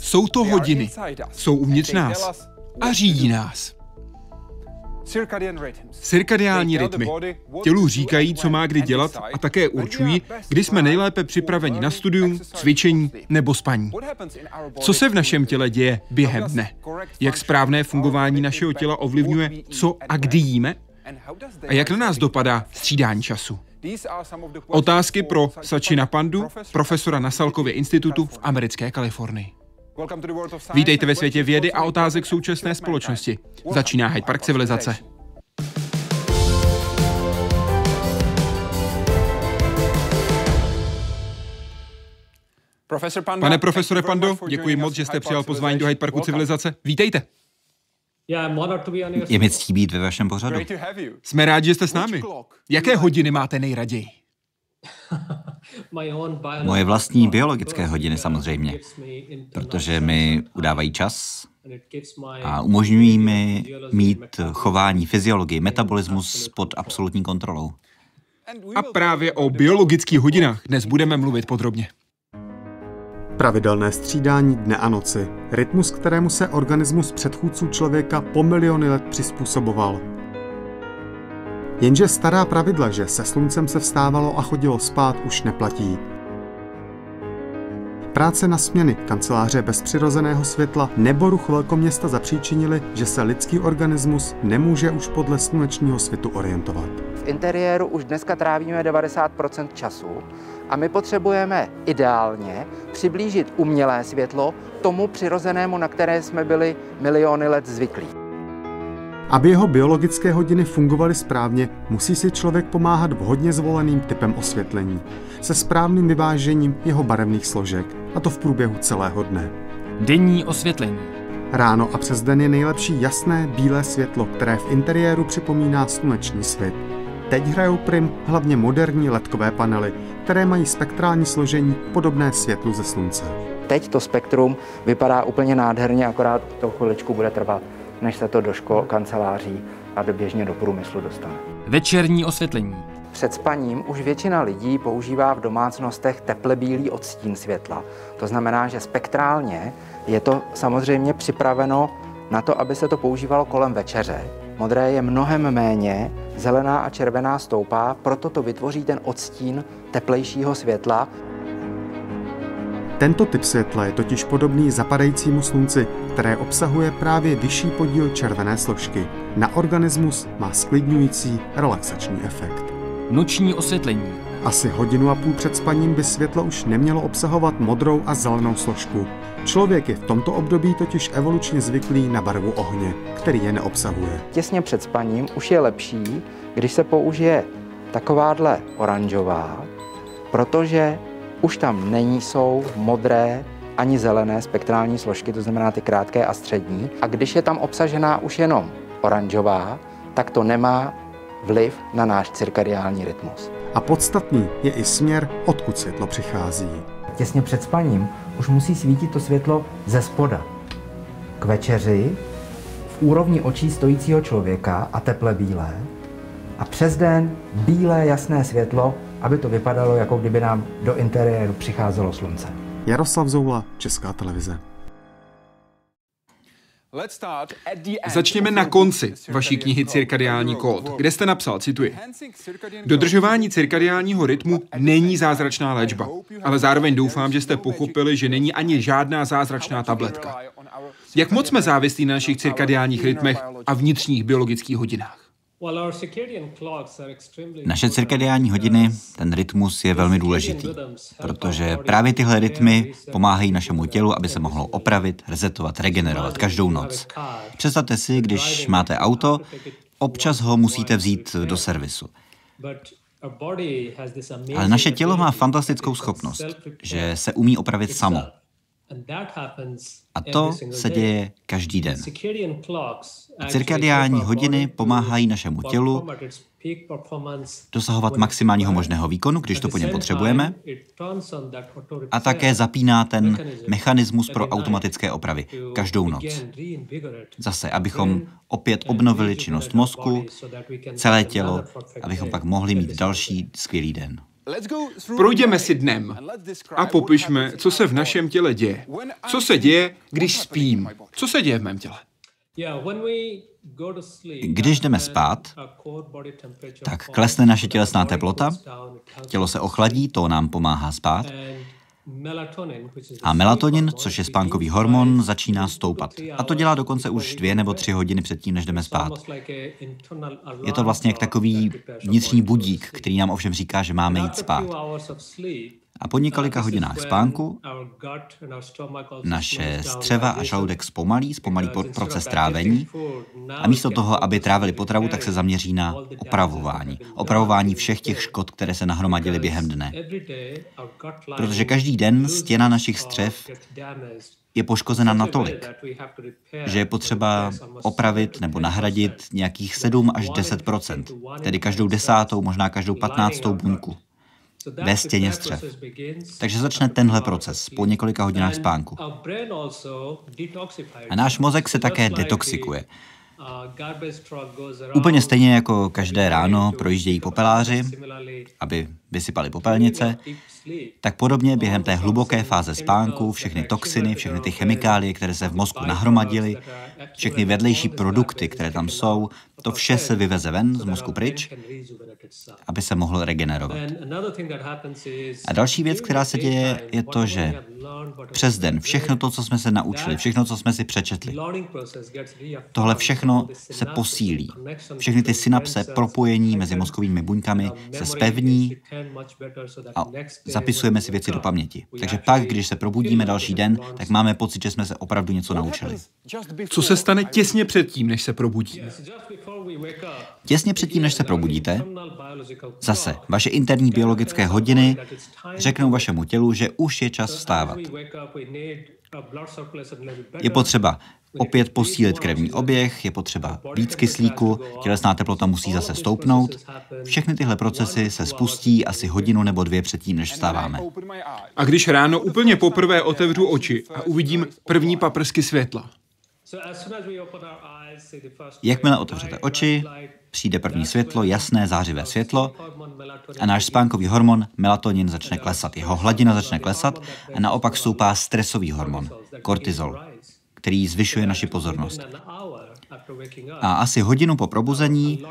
Jsou to hodiny, jsou uvnitř nás a řídí nás. Cirkadiální rytmy. Tělu říkají, co má kdy dělat a také určují, kdy jsme nejlépe připraveni na studium, cvičení nebo spaní. Co se v našem těle děje během dne? Jak správné fungování našeho těla ovlivňuje, co a kdy jíme? A jak na nás dopadá střídání času? Otázky pro Sačina Pandu, profesora na Salkově institutu v americké Kalifornii. Vítejte ve světě vědy a otázek současné společnosti. Začíná Hyde Park civilizace. Pane profesore Pando, děkuji moc, že jste přijal pozvání do Hyde Parku civilizace. Vítejte. Je mi ctí být ve vašem pořadu. Jsme rádi, že jste s námi. Jaké hodiny máte nejraději? Moje vlastní biologické hodiny samozřejmě, protože mi udávají čas a umožňují mi mít chování, fyziologii, metabolismus pod absolutní kontrolou. A právě o biologických hodinách dnes budeme mluvit podrobně. Pravidelné střídání dne a noci, rytmus, kterému se organismus předchůdců člověka po miliony let přizpůsoboval. Jenže stará pravidla, že se sluncem se vstávalo a chodilo spát, už neplatí. Práce na směny, kanceláře bez přirozeného světla nebo ruch velkoměsta zapříčinili, že se lidský organismus nemůže už podle slunečního světu orientovat. V interiéru už dneska trávíme 90% času a my potřebujeme ideálně přiblížit umělé světlo tomu přirozenému, na které jsme byli miliony let zvyklí. Aby jeho biologické hodiny fungovaly správně, musí si člověk pomáhat vhodně zvoleným typem osvětlení, se správným vyvážením jeho barevných složek, a to v průběhu celého dne. Denní osvětlení. Ráno a přes den je nejlepší jasné bílé světlo, které v interiéru připomíná sluneční svět. Teď hrajou prim hlavně moderní ledkové panely, které mají spektrální složení podobné světlu ze slunce. Teď to spektrum vypadá úplně nádherně, akorát to chviličku bude trvat než se to do škol, kanceláří a do běžně do průmyslu dostane. Večerní osvětlení. Před spaním už většina lidí používá v domácnostech teple bílý odstín světla. To znamená, že spektrálně je to samozřejmě připraveno na to, aby se to používalo kolem večeře. Modré je mnohem méně, zelená a červená stoupá, proto to vytvoří ten odstín teplejšího světla tento typ světla je totiž podobný zapadajícímu slunci, které obsahuje právě vyšší podíl červené složky. Na organismus má sklidňující relaxační efekt. Noční osvětlení. Asi hodinu a půl před spaním by světlo už nemělo obsahovat modrou a zelenou složku. Člověk je v tomto období totiž evolučně zvyklý na barvu ohně, který je neobsahuje. Těsně před spaním už je lepší, když se použije takováhle oranžová, protože už tam není jsou modré ani zelené spektrální složky, to znamená ty krátké a střední. A když je tam obsažená už jenom oranžová, tak to nemá vliv na náš cirkadiální rytmus. A podstatný je i směr, odkud světlo přichází. Těsně před spaním už musí svítit to světlo ze spoda. K večeři v úrovni očí stojícího člověka a teple bílé a přes den bílé jasné světlo aby to vypadalo, jako kdyby nám do interiéru přicházelo slunce. Jaroslav Zoula, Česká televize. Začněme na konci vaší knihy Cirkadiální kód, kde jste napsal, cituji, Dodržování cirkadiálního rytmu není zázračná léčba, ale zároveň doufám, že jste pochopili, že není ani žádná zázračná tabletka. Jak moc jsme závislí na našich cirkadiálních rytmech a vnitřních biologických hodinách? Naše cirkadiální hodiny, ten rytmus je velmi důležitý, protože právě tyhle rytmy pomáhají našemu tělu, aby se mohlo opravit, resetovat, regenerovat každou noc. Představte si, když máte auto, občas ho musíte vzít do servisu. Ale naše tělo má fantastickou schopnost, že se umí opravit samo. A to se děje každý den. A cirkadiální hodiny pomáhají našemu tělu dosahovat maximálního možného výkonu, když to po něm potřebujeme, a také zapíná ten mechanismus pro automatické opravy každou noc. Zase, abychom opět obnovili činnost mozku, celé tělo, abychom pak mohli mít další skvělý den. Projděme si dnem a popišme, co se v našem těle děje. Co se děje, když spím? Co se děje v mém těle? Když jdeme spát, tak klesne naše tělesná teplota, tělo se ochladí, to nám pomáhá spát. A melatonin, což je spánkový hormon, začíná stoupat. A to dělá dokonce už dvě nebo tři hodiny předtím, než jdeme spát. Je to vlastně jak takový vnitřní budík, který nám ovšem říká, že máme jít spát. A po několika hodinách spánku naše střeva a žaludek zpomalí, zpomalí proces trávení a místo toho, aby trávili potravu, tak se zaměří na opravování. Opravování všech těch škod, které se nahromadily během dne. Protože každý den stěna našich střev je poškozena natolik, že je potřeba opravit nebo nahradit nějakých 7 až 10% tedy každou desátou, možná každou patnáctou buňku ve stěně střev. Takže začne tenhle proces po několika hodinách spánku. A náš mozek se také detoxikuje. Úplně stejně jako každé ráno projíždějí popeláři, aby vysypali popelnice, tak podobně během té hluboké fáze spánku všechny toxiny, všechny ty chemikálie, které se v mozku nahromadily, všechny vedlejší produkty, které tam jsou, to vše se vyveze ven z mozku pryč, aby se mohl regenerovat. A další věc, která se děje, je to, že přes den všechno to, co jsme se naučili, všechno, co jsme si přečetli, tohle všechno se posílí. Všechny ty synapse, propojení mezi mozkovými buňkami se spevní a zapisujeme si věci do paměti. Takže pak, když se probudíme další den, tak máme pocit, že jsme se opravdu něco naučili. Co se stane těsně předtím, než se probudíme? Těsně předtím, než se probudíte, zase vaše interní biologické hodiny řeknou vašemu tělu, že už je čas vstávat. Je potřeba opět posílit krevní oběh, je potřeba víc kyslíku, tělesná teplota musí zase stoupnout. Všechny tyhle procesy se spustí asi hodinu nebo dvě předtím, než vstáváme. A když ráno úplně poprvé otevřu oči a uvidím první paprsky světla, Jakmile otevřete oči, přijde první světlo, jasné zářivé světlo a náš spánkový hormon melatonin začne klesat. Jeho hladina začne klesat a naopak stoupá stresový hormon, kortizol, který zvyšuje naši pozornost. A asi hodinu po probuzení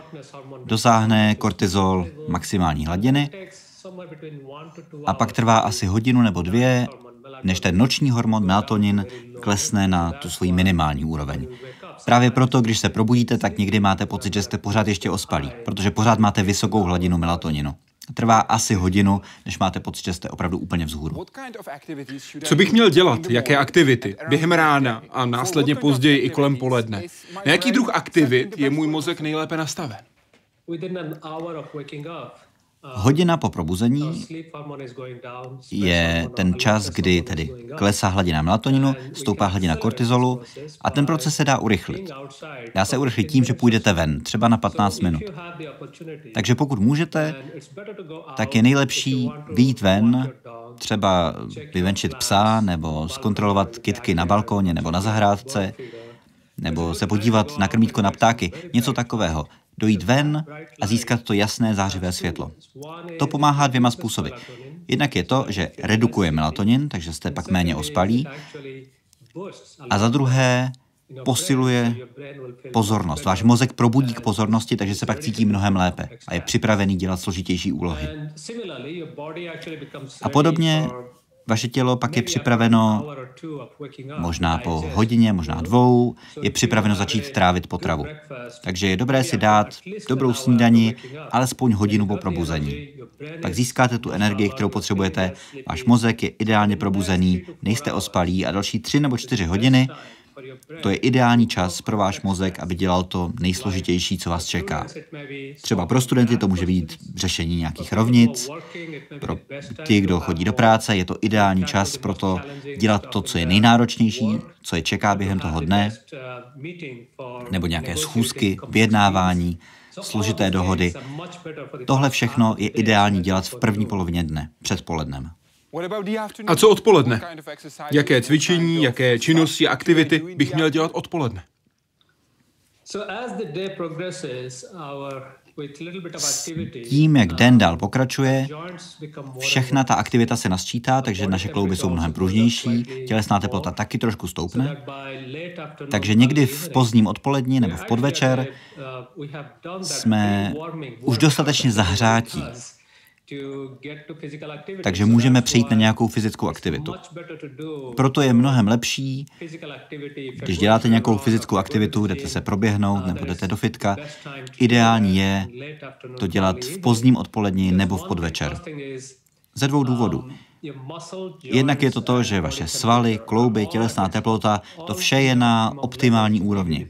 dosáhne kortizol maximální hladiny a pak trvá asi hodinu nebo dvě, než ten noční hormon melatonin klesne na tu svoji minimální úroveň. Právě proto, když se probudíte, tak někdy máte pocit, že jste pořád ještě ospalí, protože pořád máte vysokou hladinu melatoninu. Trvá asi hodinu, než máte pocit, že jste opravdu úplně vzhůru. Co bych měl dělat? Jaké aktivity? Během rána a následně později i kolem poledne. Na jaký druh aktivit je můj mozek nejlépe nastaven? Hodina po probuzení je ten čas, kdy tedy klesá hladina melatoninu, stoupá hladina kortizolu a ten proces se dá urychlit. Dá se urychlit tím, že půjdete ven, třeba na 15 minut. Takže pokud můžete, tak je nejlepší výjít ven, třeba vyvenčit psa, nebo zkontrolovat kitky na balkóně nebo na zahrádce, nebo se podívat na krmítko na ptáky, něco takového dojít ven a získat to jasné zářivé světlo. To pomáhá dvěma způsoby. Jednak je to, že redukuje melatonin, takže jste pak méně ospalí. A za druhé posiluje pozornost. Váš mozek probudí k pozornosti, takže se pak cítí mnohem lépe a je připravený dělat složitější úlohy. A podobně vaše tělo pak je připraveno, možná po hodině, možná dvou, je připraveno začít trávit potravu. Takže je dobré si dát dobrou snídani, alespoň hodinu po probuzení. Pak získáte tu energii, kterou potřebujete, váš mozek je ideálně probuzený, nejste ospalí a další tři nebo čtyři hodiny to je ideální čas pro váš mozek, aby dělal to nejsložitější, co vás čeká. Třeba pro studenty to může být řešení nějakých rovnic, pro ty, kdo chodí do práce, je to ideální čas pro to dělat to, co je nejnáročnější, co je čeká během toho dne, nebo nějaké schůzky, vyjednávání, složité dohody. Tohle všechno je ideální dělat v první polovině dne, před polednem. A co odpoledne? Jaké cvičení, jaké činnosti, aktivity bych měl dělat odpoledne? S tím, jak den dál pokračuje, všechna ta aktivita se nasčítá, takže naše klouby jsou mnohem pružnější, tělesná teplota taky trošku stoupne. Takže někdy v pozdním odpoledni nebo v podvečer jsme už dostatečně zahřátí, takže můžeme přejít na nějakou fyzickou aktivitu. Proto je mnohem lepší, když děláte nějakou fyzickou aktivitu, jdete se proběhnout nebo jdete do fitka, ideální je to dělat v pozdním odpoledni nebo v podvečer. Ze dvou důvodů. Jednak je to to, že vaše svaly, klouby, tělesná teplota, to vše je na optimální úrovni,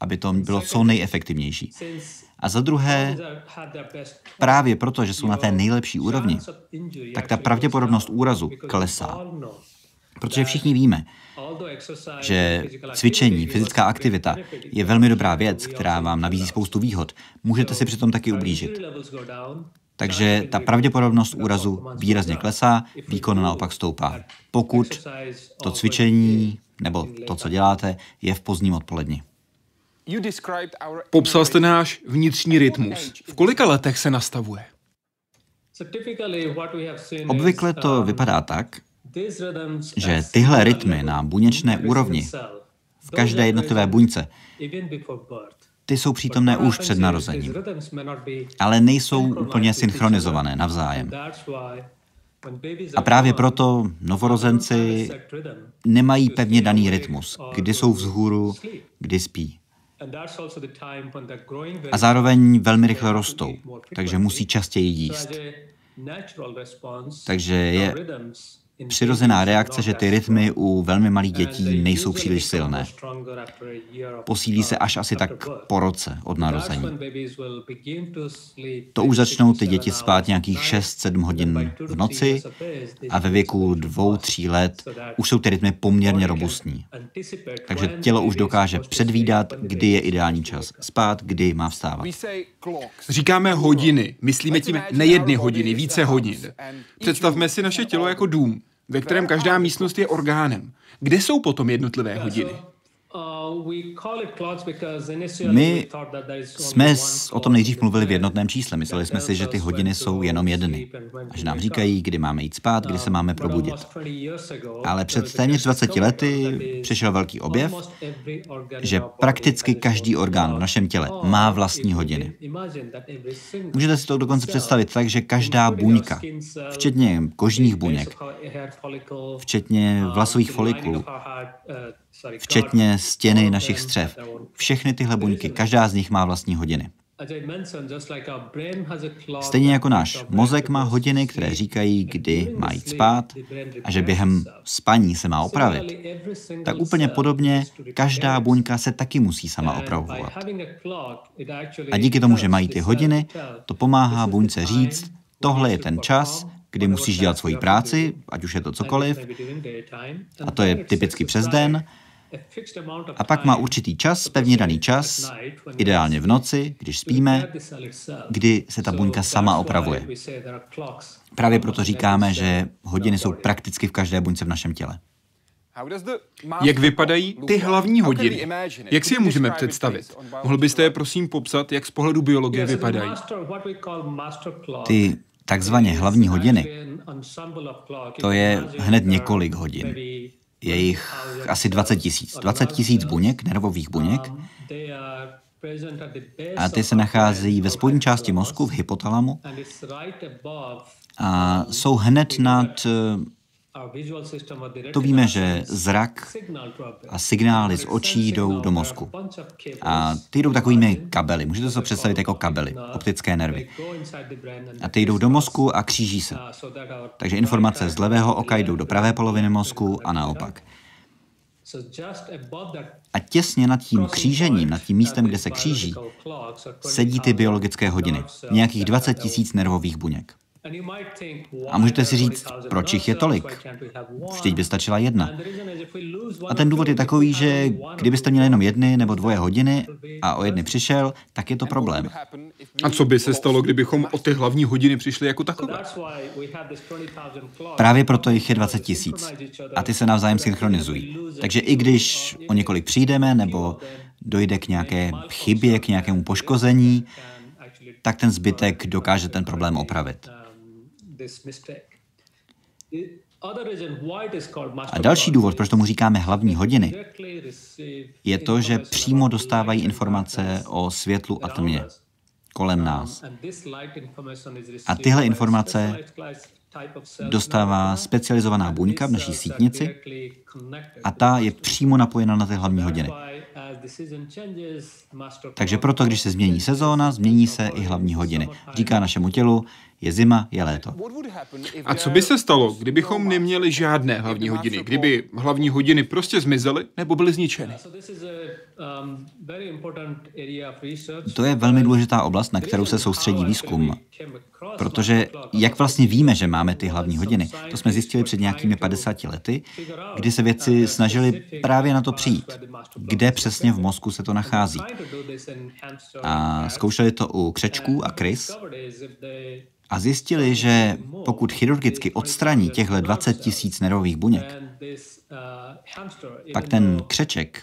aby to bylo co nejefektivnější. A za druhé, právě proto, že jsou na té nejlepší úrovni, tak ta pravděpodobnost úrazu klesá. Protože všichni víme, že cvičení, fyzická aktivita je velmi dobrá věc, která vám nabízí spoustu výhod. Můžete si přitom taky ublížit. Takže ta pravděpodobnost úrazu výrazně klesá, výkon naopak stoupá. Pokud to cvičení nebo to, co děláte, je v pozdním odpoledni. Popsal jste náš vnitřní rytmus. V kolika letech se nastavuje? Obvykle to um, vypadá tak, že tyhle rytmy na buněčné úrovni v každé jednotlivé buňce, ty jsou přítomné už před narozením, ale nejsou úplně synchronizované navzájem. A právě proto novorozenci nemají pevně daný rytmus, kdy jsou vzhůru, kdy spí. A zároveň velmi rychle rostou, takže musí častěji jíst. Takže je přirozená reakce, že ty rytmy u velmi malých dětí nejsou příliš silné. Posílí se až asi tak po roce od narození. To už začnou ty děti spát nějakých 6-7 hodin v noci a ve věku dvou, tří let už jsou ty rytmy poměrně robustní. Takže tělo už dokáže předvídat, kdy je ideální čas spát, kdy má vstávat. Říkáme hodiny, myslíme tím nejedny hodiny, více hodin. Představme si naše tělo jako dům ve kterém každá místnost je orgánem. Kde jsou potom jednotlivé hodiny? My jsme o tom nejdřív mluvili v jednotném čísle. Mysleli jsme si, že ty hodiny jsou jenom jedny. A že nám říkají, kdy máme jít spát, kdy se máme probudit. Ale před téměř 20 lety přišel velký objev, že prakticky každý orgán v našem těle má vlastní hodiny. Můžete si to dokonce představit tak, že každá buňka, včetně kožních buněk, včetně vlasových folikulů, včetně stěny našich střev. Všechny tyhle buňky, každá z nich má vlastní hodiny. Stejně jako náš mozek má hodiny, které říkají, kdy má jít spát a že během spaní se má opravit, tak úplně podobně každá buňka se taky musí sama opravovat. A díky tomu, že mají ty hodiny, to pomáhá buňce říct, tohle je ten čas, kdy musíš dělat svoji práci, ať už je to cokoliv, a to je typicky přes den, a pak má určitý čas, pevně daný čas, ideálně v noci, když spíme, kdy se ta buňka sama opravuje. Právě proto říkáme, že hodiny jsou prakticky v každé buňce v našem těle. Jak vypadají ty hlavní hodiny? Jak si je můžeme představit? Mohl byste je prosím popsat, jak z pohledu biologie vypadají? Ty takzvaně hlavní hodiny, to je hned několik hodin je jich asi 20 tisíc. 20 tisíc buněk, nervových buněk. A ty se nacházejí ve spodní části mozku, v hypotalamu. A jsou hned nad to víme, že zrak a signály z očí jdou do mozku. A ty jdou takovými kabely. Můžete si to představit jako kabely, optické nervy. A ty jdou do mozku a kříží se. Takže informace z levého oka jdou do pravé poloviny mozku a naopak. A těsně nad tím křížením, nad tím místem, kde se kříží, sedí ty biologické hodiny. Nějakých 20 tisíc nervových buněk. A můžete si říct, proč jich je tolik? Vždyť by stačila jedna. A ten důvod je takový, že kdybyste měli jenom jedny nebo dvoje hodiny a o jedny přišel, tak je to problém. A co by se stalo, kdybychom o ty hlavní hodiny přišli jako takové? Právě proto jich je 20 tisíc. A ty se navzájem synchronizují. Takže i když o několik přijdeme nebo dojde k nějaké chybě, k nějakému poškození, tak ten zbytek dokáže ten problém opravit. A další důvod, proč tomu říkáme hlavní hodiny, je to, že přímo dostávají informace o světlu a tmě kolem nás. A tyhle informace dostává specializovaná buňka v naší sítnici a ta je přímo napojena na ty hlavní hodiny. Takže proto, když se změní sezóna, změní se i hlavní hodiny. Říká našemu tělu, je zima, je léto. A co by se stalo, kdybychom neměli žádné hlavní hodiny? Kdyby hlavní hodiny prostě zmizely nebo byly zničeny? To je velmi důležitá oblast, na kterou se soustředí výzkum. Protože jak vlastně víme, že máme ty hlavní hodiny? To jsme zjistili před nějakými 50 lety, kdy se vědci snažili právě na to přijít. Kde přesně v mozku se to nachází. A zkoušeli to u křečků a krys a zjistili, že pokud chirurgicky odstraní těchto 20 tisíc nervových buněk, pak ten křeček,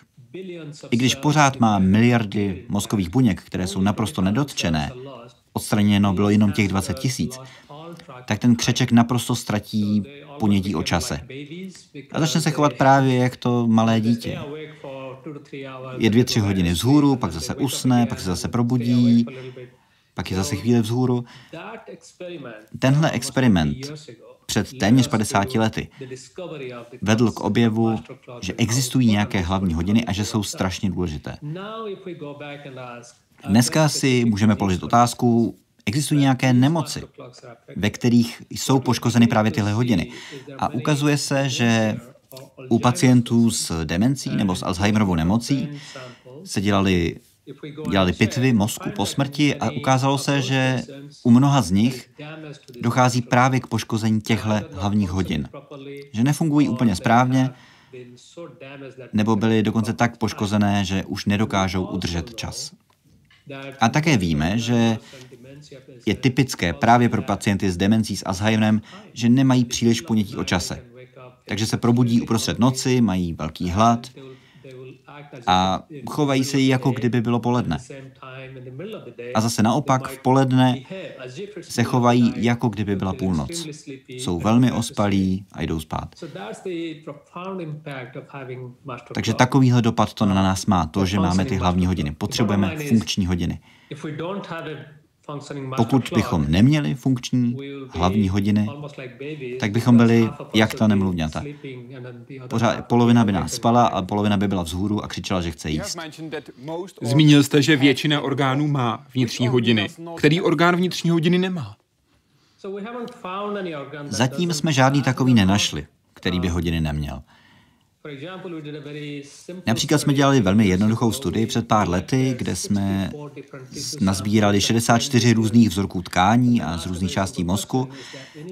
i když pořád má miliardy mozkových buněk, které jsou naprosto nedotčené, odstraněno bylo jenom těch 20 tisíc, tak ten křeček naprosto ztratí ponětí o čase. A začne se chovat právě jak to malé dítě. Je dvě, tři hodiny vzhůru, pak zase usne, pak se zase probudí, pak je zase chvíli vzhůru. Tenhle experiment před téměř 50 lety vedl k objevu, že existují nějaké hlavní hodiny a že jsou strašně důležité. Dneska si můžeme položit otázku, existují nějaké nemoci, ve kterých jsou poškozeny právě tyhle hodiny. A ukazuje se, že u pacientů s demencí nebo s Alzheimerovou nemocí se dělali dělali pitvy mozku po smrti a ukázalo se, že u mnoha z nich dochází právě k poškození těchto hlavních hodin. Že nefungují úplně správně, nebo byly dokonce tak poškozené, že už nedokážou udržet čas. A také víme, že je typické právě pro pacienty s demencí s Alzheimerem, že nemají příliš ponětí o čase. Takže se probudí uprostřed noci, mají velký hlad, a chovají se jí, jako kdyby bylo poledne. A zase naopak v poledne se chovají, jako kdyby byla půlnoc. Jsou velmi ospalí a jdou spát. Takže takovýhle dopad to na nás má, to, že máme ty hlavní hodiny. Potřebujeme funkční hodiny. Pokud bychom neměli funkční hlavní hodiny, tak bychom byli jak ta nemluvňata. Pořád, polovina by nás spala a polovina by byla vzhůru a křičela, že chce jíst. Zmínil jste, že většina orgánů má vnitřní hodiny. Který orgán vnitřní hodiny nemá? Zatím jsme žádný takový nenašli, který by hodiny neměl. Například jsme dělali velmi jednoduchou studii před pár lety, kde jsme nazbírali 64 různých vzorků tkání a z různých částí mozku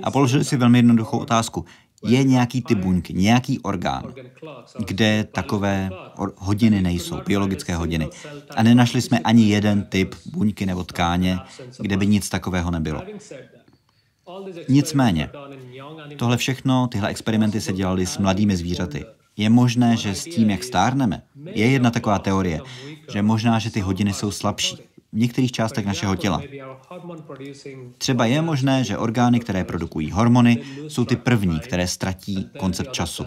a položili si velmi jednoduchou otázku. Je nějaký typ buňky, nějaký orgán, kde takové hodiny nejsou, biologické hodiny. A nenašli jsme ani jeden typ buňky nebo tkáně, kde by nic takového nebylo. Nicméně, tohle všechno, tyhle experimenty se dělaly s mladými zvířaty. Je možné, že s tím, jak stárneme, je jedna taková teorie, že možná, že ty hodiny jsou slabší v některých částech našeho těla. Třeba je možné, že orgány, které produkují hormony, jsou ty první, které ztratí koncept času.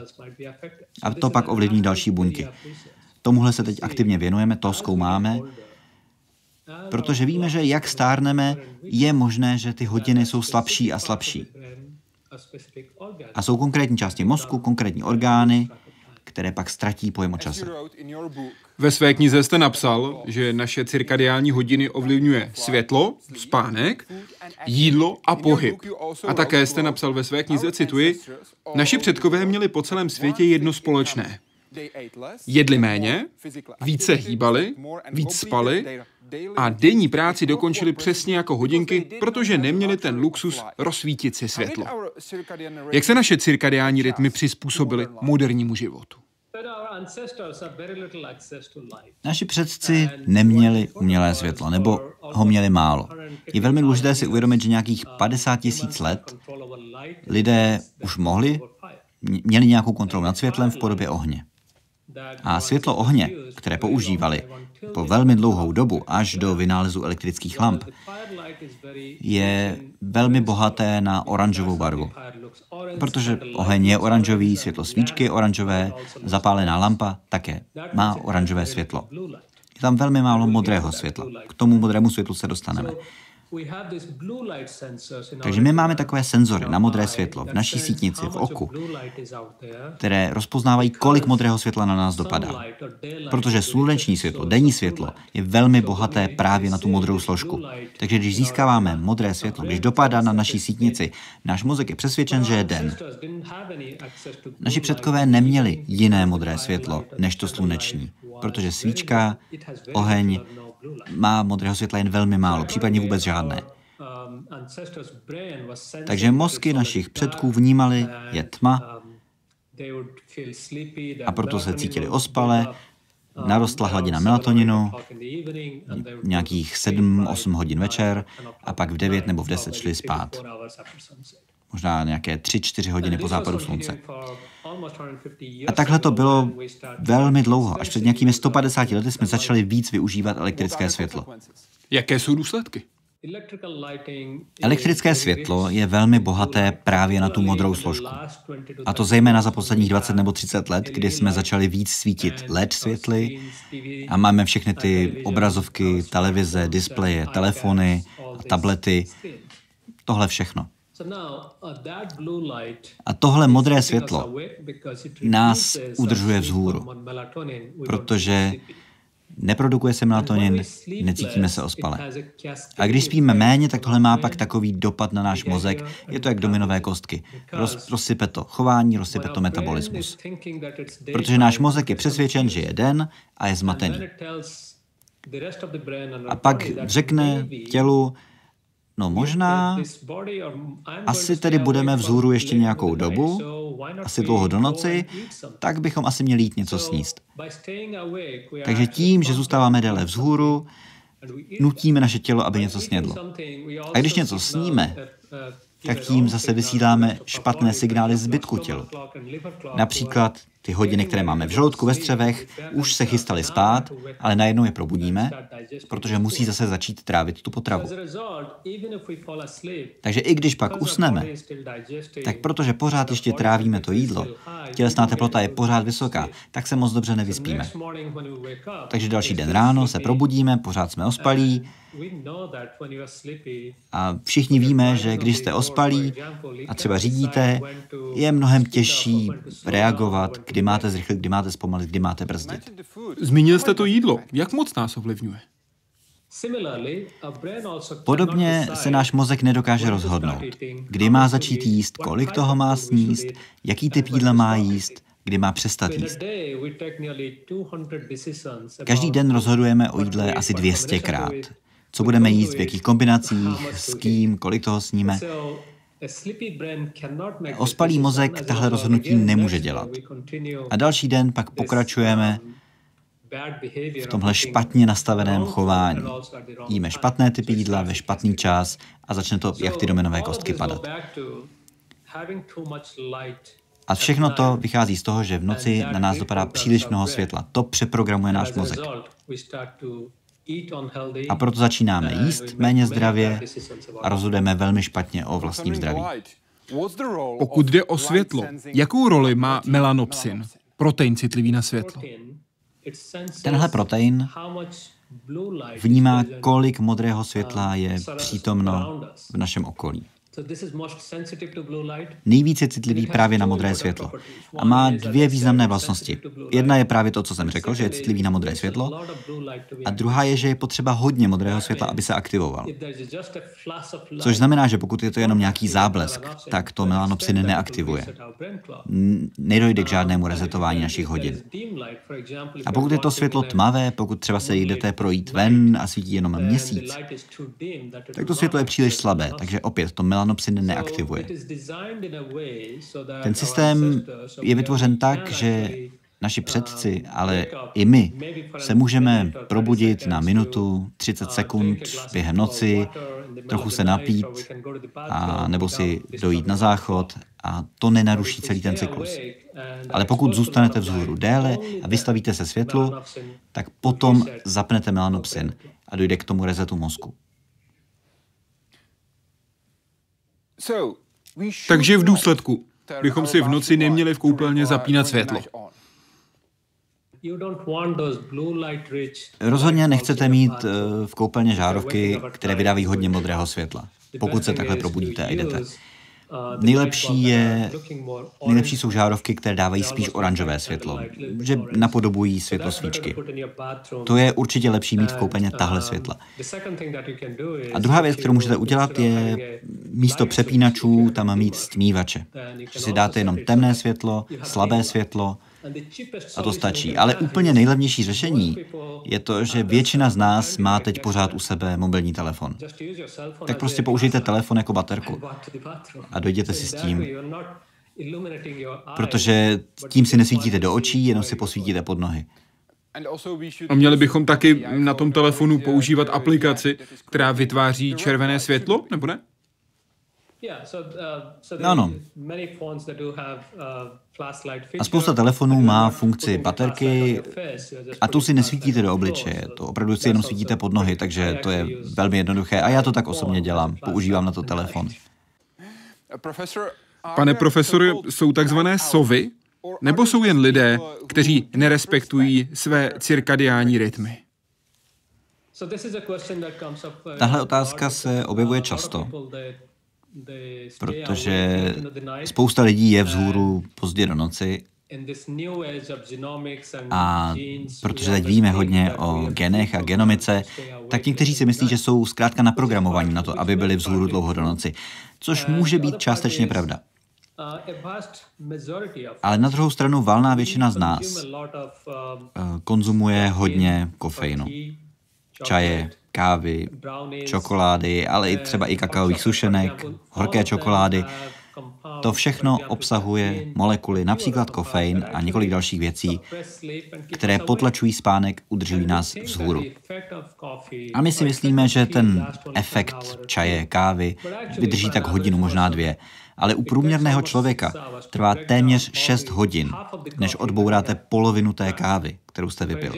A to pak ovlivní další buňky. Tomuhle se teď aktivně věnujeme, to zkoumáme, protože víme, že jak stárneme, je možné, že ty hodiny jsou slabší a slabší. A jsou konkrétní části mozku, konkrétní orgány, které pak ztratí pojem o čase. Ve své knize jste napsal, že naše cirkadiální hodiny ovlivňuje světlo, spánek, jídlo a pohyb. A také jste napsal ve své knize, cituji, naši předkové měli po celém světě jedno společné. Jedli méně, více hýbali, víc spali a denní práci dokončili přesně jako hodinky, protože neměli ten luxus rozsvítit si světlo. Jak se naše cirkadiální rytmy přizpůsobily modernímu životu? Naši předci neměli umělé světlo, nebo ho měli málo. Je velmi důležité si uvědomit, že nějakých 50 tisíc let lidé už mohli, měli nějakou kontrolu nad světlem v podobě ohně. A světlo ohně, které používali po velmi dlouhou dobu až do vynálezu elektrických lamp, je velmi bohaté na oranžovou barvu. Protože oheň je oranžový, světlo svíčky je oranžové, zapálená lampa také má oranžové světlo. Je tam velmi málo modrého světla. K tomu modrému světlu se dostaneme. Takže my máme takové senzory na modré světlo v naší sítnici, v oku, které rozpoznávají, kolik modrého světla na nás dopadá. Protože sluneční světlo, denní světlo, je velmi bohaté právě na tu modrou složku. Takže když získáváme modré světlo, když dopadá na naší sítnici, náš mozek je přesvědčen, že je den. Naši předkové neměli jiné modré světlo než to sluneční, protože svíčka, oheň, má modrého světla jen velmi málo, případně vůbec žádné. Takže mozky našich předků vnímali je tma a proto se cítili ospale, narostla hladina melatoninu, nějakých 7-8 hodin večer a pak v 9 nebo v 10 šli spát. Možná nějaké 3-4 hodiny po západu slunce. A takhle to bylo velmi dlouho. Až před nějakými 150 lety jsme začali víc využívat elektrické světlo. Jaké jsou důsledky? Elektrické světlo je velmi bohaté právě na tu modrou složku. A to zejména za posledních 20 nebo 30 let, kdy jsme začali víc svítit LED světly a máme všechny ty obrazovky, televize, displeje, telefony, tablety, tohle všechno. A tohle modré světlo nás udržuje vzhůru, protože neprodukuje se melatonin, necítíme se ospale. A když spíme méně, tak tohle má pak takový dopad na náš mozek. Je to jak dominové kostky. Roz, rozsype to chování, rozsype to metabolismus. Protože náš mozek je přesvědčen, že je den a je zmatený. A pak řekne tělu, No možná, asi tedy budeme vzhůru ještě nějakou dobu, asi dlouho do noci, tak bychom asi měli jít něco sníst. Takže tím, že zůstáváme déle vzhůru, nutíme naše tělo, aby něco snědlo. A když něco sníme, tak tím zase vysíláme špatné signály zbytku tělu. Například ty hodiny, které máme v žaludku ve střevech, už se chystaly spát, ale najednou je probudíme, protože musí zase začít trávit tu potravu. Takže i když pak usneme, tak protože pořád ještě trávíme to jídlo, tělesná teplota je pořád vysoká, tak se moc dobře nevyspíme. Takže další den ráno se probudíme, pořád jsme ospalí, a všichni víme, že když jste ospalí a třeba řídíte, je mnohem těžší reagovat, kdy máte zrychlit, kdy máte zpomalit, kdy máte brzdit. Zmínil jste to jídlo. Jak moc nás ovlivňuje? Podobně se náš mozek nedokáže rozhodnout, kdy má začít jíst, kolik toho má sníst, jaký typ jídla má jíst, kdy má přestat jíst. Každý den rozhodujeme o jídle asi 200krát co budeme jíst, v jakých kombinacích, s kým, kolik toho sníme. Ospalý mozek tahle rozhodnutí nemůže dělat. A další den pak pokračujeme v tomhle špatně nastaveném chování. Jíme špatné typy jídla ve špatný čas a začne to jak ty dominové kostky padat. A všechno to vychází z toho, že v noci na nás dopadá příliš mnoho světla. To přeprogramuje náš mozek. A proto začínáme jíst méně zdravě a rozhodujeme velmi špatně o vlastním zdraví. Pokud jde o světlo, jakou roli má melanopsin, protein citlivý na světlo? Tenhle protein vnímá, kolik modrého světla je přítomno v našem okolí. Nejvíce citlivý právě na modré světlo. A má dvě významné vlastnosti. Jedna je právě to, co jsem řekl, že je citlivý na modré světlo. A druhá je, že je potřeba hodně modrého světla, aby se aktivoval. Což znamená, že pokud je to jenom nějaký záblesk, tak to melanopsin neaktivuje. Nedojde k žádnému resetování našich hodin. A pokud je to světlo tmavé, pokud třeba se jdete projít ven a svítí jenom měsíc, tak to světlo je příliš slabé, takže opět to melanopsin melanopsin neaktivuje. Ten systém je vytvořen tak, že naši předci, ale i my se můžeme probudit na minutu, 30 sekund během noci, trochu se napít, a nebo si dojít na záchod a to nenaruší celý ten cyklus. Ale pokud zůstanete vzhůru déle a vystavíte se světlu, tak potom zapnete melanopsin a dojde k tomu rezetu mozku. Takže v důsledku bychom si v noci neměli v koupelně zapínat světlo. Rozhodně nechcete mít eh, v koupelně žárovky, které vydávají hodně modrého světla, pokud se takhle probudíte a jdete. Nejlepší, je, nejlepší jsou žárovky, které dávají spíš oranžové světlo, že napodobují světlo svíčky. To je určitě lepší mít v koupelně tahle světla. A druhá věc, kterou můžete udělat, je místo přepínačů tam mít stmívače. Že si dáte jenom temné světlo, slabé světlo, a to stačí. Ale úplně nejlevnější řešení je to, že většina z nás má teď pořád u sebe mobilní telefon. Tak prostě použijte telefon jako baterku a dojděte si s tím. Protože tím si nesvítíte do očí, jenom si posvítíte pod nohy. A měli bychom taky na tom telefonu používat aplikaci, která vytváří červené světlo, nebo ne? Ano. A spousta telefonů má funkci baterky a tu si nesvítíte do obličeje, to opravdu si jenom svítíte pod nohy, takže to je velmi jednoduché a já to tak osobně dělám, používám na to telefon. Pane profesore, jsou takzvané sovy? Nebo jsou jen lidé, kteří nerespektují své cirkadiální rytmy? Tahle otázka se objevuje často protože spousta lidí je vzhůru pozdě do noci. a protože teď víme hodně o genech a genomice, tak někteří si myslí, že jsou zkrátka naprogramovaní na to, aby byli vzhůru dlouho do noci, což může být částečně pravda. Ale na druhou stranu valná většina z nás eh, konzumuje hodně kofeinu, čaje, kávy, čokolády, ale i třeba i kakaových sušenek, horké čokolády. To všechno obsahuje molekuly, například kofein a několik dalších věcí, které potlačují spánek, udržují nás vzhůru. A my si myslíme, že ten efekt čaje, kávy vydrží tak hodinu, možná dvě. ale u průměrného člověka trvá téměř 6 hodin, než odbouráte polovinu té kávy, kterou jste vypil.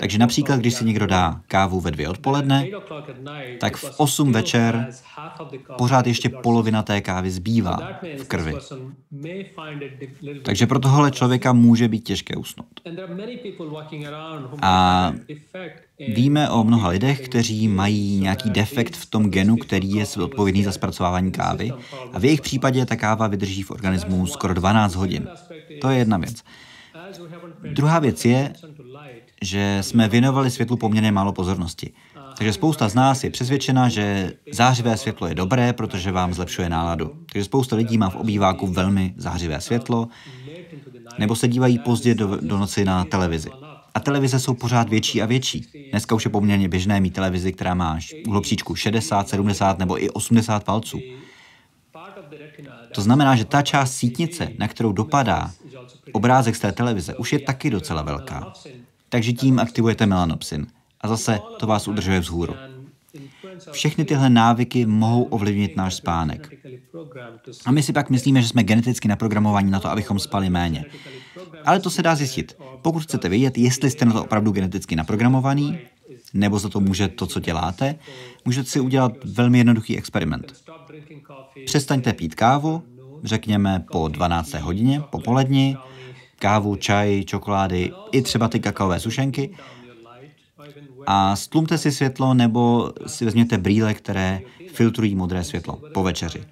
Takže například, když si někdo dá kávu ve dvě odpoledne, tak v 8 večer pořád ještě polovina té kávy zbývá v krvi. Takže pro tohle člověka může být těžké usnout. A Víme o mnoha lidech, kteří mají nějaký defekt v tom genu, který je odpovědný za zpracovávání kávy a v jejich případě ta káva vydrží v organismu skoro 12 hodin. To je jedna věc. Druhá věc je, že jsme věnovali světlu poměrně málo pozornosti. Takže spousta z nás je přesvědčena, že zářivé světlo je dobré, protože vám zlepšuje náladu. Takže spousta lidí má v obýváku velmi zářivé světlo, nebo se dívají pozdě do, do noci na televizi. A televize jsou pořád větší a větší. Dneska už je poměrně běžné mít televizi, která má uhlopříčku 60, 70 nebo i 80 palců. To znamená, že ta část sítnice, na kterou dopadá obrázek z té televize, už je taky docela velká. Takže tím aktivujete melanopsin. A zase to vás udržuje vzhůru. Všechny tyhle návyky mohou ovlivnit náš spánek. A my si pak myslíme, že jsme geneticky naprogramovaní na to, abychom spali méně. Ale to se dá zjistit. Pokud chcete vědět, jestli jste na to opravdu geneticky naprogramovaný, nebo za to může to, co děláte, můžete si udělat velmi jednoduchý experiment. Přestaňte pít kávu, řekněme po 12. hodině, po poledni, kávu, čaj, čokolády, i třeba ty kakaové sušenky a stlumte si světlo nebo si vezměte brýle, které filtrují modré světlo po večeři.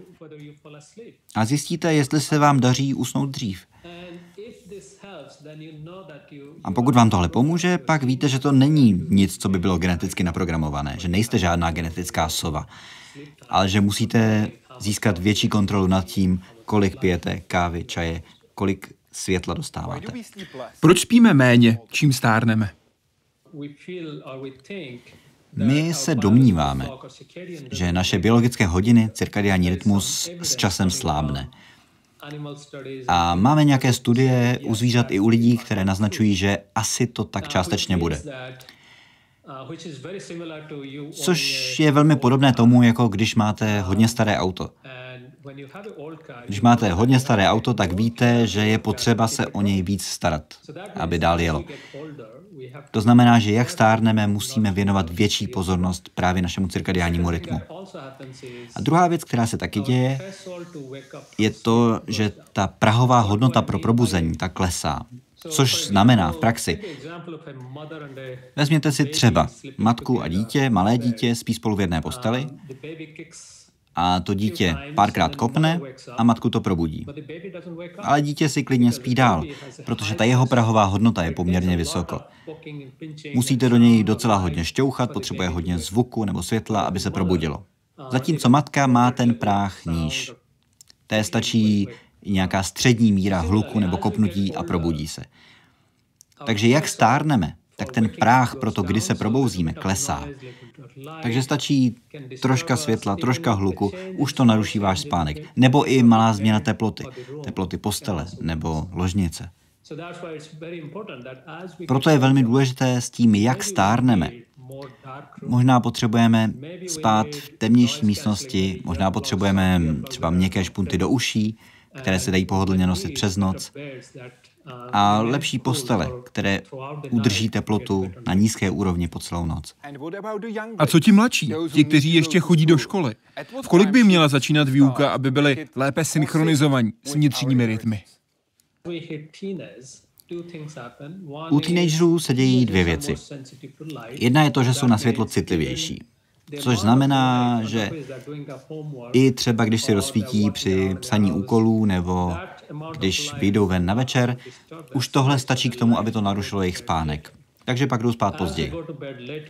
A zjistíte, jestli se vám daří usnout dřív. A pokud vám tohle pomůže, pak víte, že to není nic, co by bylo geneticky naprogramované, že nejste žádná genetická sova, ale že musíte získat větší kontrolu nad tím, kolik pijete kávy, čaje, kolik světla dostáváte. Proč spíme méně, čím stárneme? My se domníváme, že naše biologické hodiny, cirkadiální rytmus s časem slábne. A máme nějaké studie u zvířat i u lidí, které naznačují, že asi to tak částečně bude. Což je velmi podobné tomu, jako když máte hodně staré auto. Když máte hodně staré auto, tak víte, že je potřeba se o něj víc starat, aby dál jelo. To znamená, že jak stárneme, musíme věnovat větší pozornost právě našemu cirkadiánnímu rytmu. A druhá věc, která se taky děje, je to, že ta prahová hodnota pro probuzení tak klesá. Což znamená v praxi, vezměte si třeba matku a dítě, malé dítě spí spolu v jedné posteli a to dítě párkrát kopne a matku to probudí. Ale dítě si klidně spí dál, protože ta jeho prahová hodnota je poměrně vysoko. Musíte do něj docela hodně šťouchat, potřebuje hodně zvuku nebo světla, aby se probudilo. Zatímco matka má ten práh níž. Té stačí nějaká střední míra hluku nebo kopnutí a probudí se. Takže jak stárneme, tak ten práh pro to, kdy se probouzíme, klesá. Takže stačí troška světla, troška hluku, už to naruší váš spánek. Nebo i malá změna teploty, teploty postele nebo ložnice. Proto je velmi důležité s tím, jak stárneme. Možná potřebujeme spát v temnější místnosti, možná potřebujeme třeba měkké špunty do uší, které se dají pohodlně nosit přes noc a lepší postele, které udrží teplotu na nízké úrovni po celou noc. A co ti mladší, ti, kteří ještě chodí do školy? V kolik by měla začínat výuka, aby byly lépe synchronizovaní s vnitřními rytmy? U teenagerů se dějí dvě věci. Jedna je to, že jsou na světlo citlivější. Což znamená, že i třeba když si rozsvítí při psaní úkolů nebo když vyjdou ven na večer, už tohle stačí k tomu, aby to narušilo jejich spánek. Takže pak jdou spát později.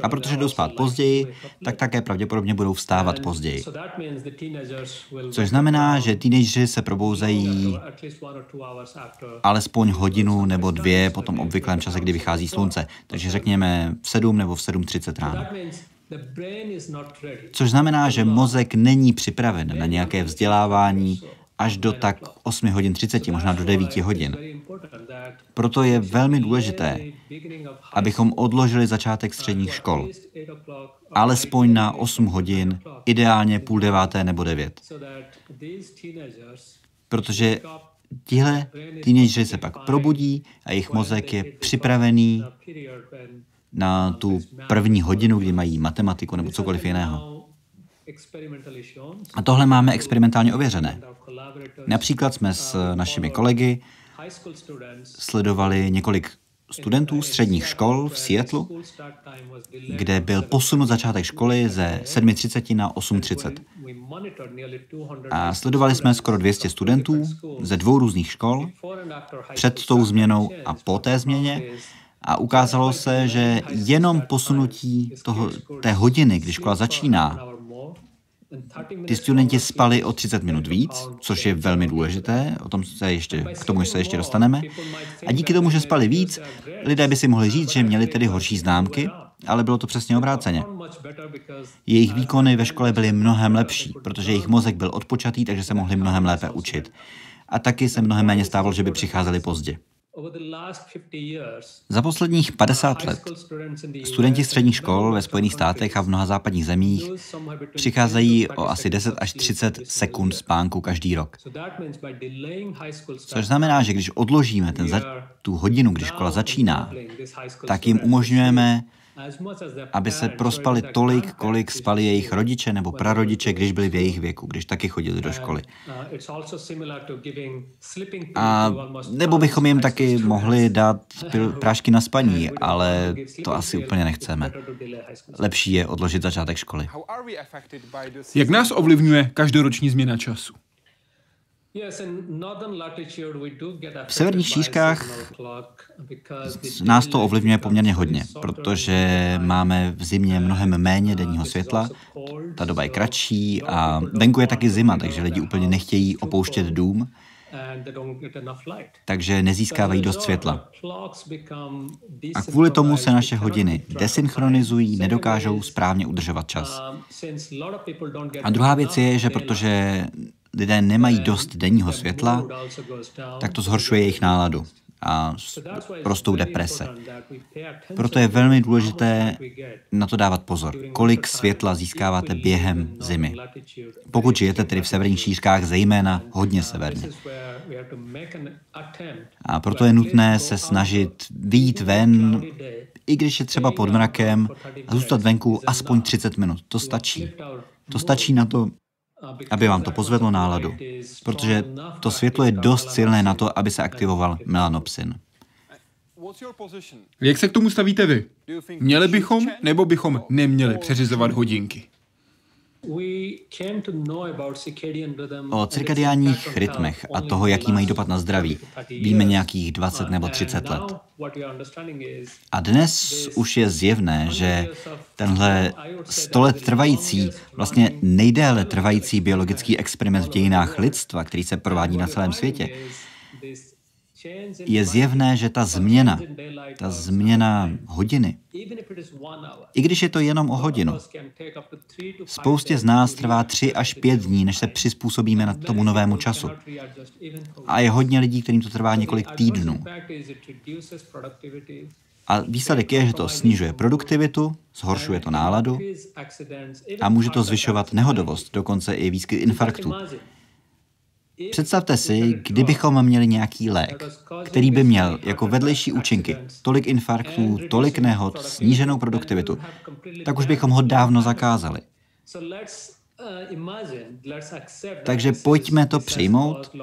A protože jdou spát později, tak také pravděpodobně budou vstávat později. Což znamená, že teenageři se probouzejí alespoň hodinu nebo dvě po tom obvyklém čase, kdy vychází slunce. Takže řekněme v 7 nebo v 7.30 ráno. Což znamená, že mozek není připraven na nějaké vzdělávání až do tak 8 hodin 30, možná do 9 hodin. Proto je velmi důležité, abychom odložili začátek středních škol. Alespoň na 8 hodin, ideálně půl deváté nebo devět. Protože tihle teenageři se pak probudí a jejich mozek je připravený na tu první hodinu, kdy mají matematiku nebo cokoliv jiného. A tohle máme experimentálně ověřené. Například jsme s našimi kolegy sledovali několik studentů středních škol v Seattleu, kde byl posunut začátek školy ze 7.30 na 8.30. A sledovali jsme skoro 200 studentů ze dvou různých škol před tou změnou a po té změně a ukázalo se, že jenom posunutí toho, té hodiny, kdy škola začíná, ty studenti spali o 30 minut víc, což je velmi důležité, o tom se ještě, k tomu se ještě dostaneme. A díky tomu, že spali víc, lidé by si mohli říct, že měli tedy horší známky, ale bylo to přesně obráceně. Jejich výkony ve škole byly mnohem lepší, protože jejich mozek byl odpočatý, takže se mohli mnohem lépe učit. A taky se mnohem méně stávalo, že by přicházeli pozdě. Za posledních 50 let studenti středních škol ve Spojených státech a v mnoha západních zemích přicházejí o asi 10 až 30 sekund spánku každý rok. Což znamená, že když odložíme ten za, tu hodinu, kdy škola začíná, tak jim umožňujeme aby se prospali tolik, kolik spali jejich rodiče nebo prarodiče, když byli v jejich věku, když taky chodili do školy. A nebo bychom jim taky mohli dát prášky na spaní, ale to asi úplně nechceme. Lepší je odložit začátek školy. Jak nás ovlivňuje každoroční změna času? V severních šířkách nás to ovlivňuje poměrně hodně, protože máme v zimě mnohem méně denního světla, ta doba je kratší a venku je taky zima, takže lidi úplně nechtějí opouštět dům, takže nezískávají dost světla. A kvůli tomu se naše hodiny desynchronizují, nedokážou správně udržovat čas. A druhá věc je, že protože lidé nemají dost denního světla, tak to zhoršuje jejich náladu. a rostou deprese. Proto je velmi důležité na to dávat pozor, kolik světla získáváte během zimy. Pokud žijete tedy v severních šířkách, zejména hodně severně. A proto je nutné se snažit vyjít ven, i když je třeba pod mrakem, a zůstat venku aspoň 30 minut. To stačí. To stačí na to, aby vám to pozvedlo náladu, protože to světlo je dost silné na to, aby se aktivoval melanopsin. Jak se k tomu stavíte vy? Měli bychom nebo bychom neměli přeřizovat hodinky? O cirkadiánních rytmech a toho, jaký mají dopad na zdraví, víme nějakých 20 nebo 30 let. A dnes už je zjevné, že tenhle 100 let trvající, vlastně nejdéle trvající biologický experiment v dějinách lidstva, který se provádí na celém světě, je zjevné, že ta změna, ta změna hodiny, i když je to jenom o hodinu, spoustě z nás trvá tři až pět dní, než se přizpůsobíme na tomu novému času. A je hodně lidí, kterým to trvá několik týdnů. A výsledek je, že to snižuje produktivitu, zhoršuje to náladu a může to zvyšovat nehodovost, dokonce i výskyt infarktů. Představte si, kdybychom měli nějaký lék, který by měl jako vedlejší účinky tolik infarktů, tolik nehod, sníženou produktivitu, tak už bychom ho dávno zakázali. Takže pojďme to přijmout,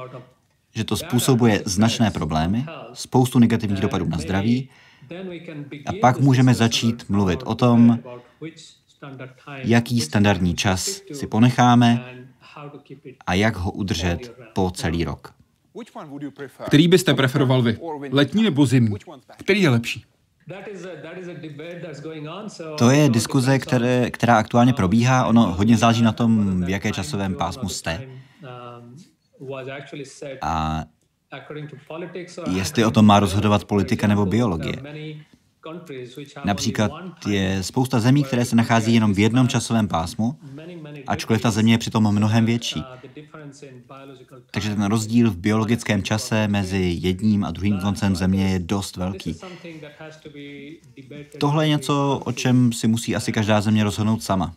že to způsobuje značné problémy, spoustu negativních dopadů na zdraví, a pak můžeme začít mluvit o tom, jaký standardní čas si ponecháme a jak ho udržet po celý rok. Který byste preferoval vy? Letní nebo zimní? Který je lepší? To je diskuze, které, která aktuálně probíhá. Ono hodně záleží na tom, v jaké časovém pásmu jste. A jestli o tom má rozhodovat politika nebo biologie. Například je spousta zemí, které se nachází jenom v jednom časovém pásmu, ačkoliv ta země je přitom mnohem větší. Takže ten rozdíl v biologickém čase mezi jedním a druhým koncem země je dost velký. Tohle je něco, o čem si musí asi každá země rozhodnout sama.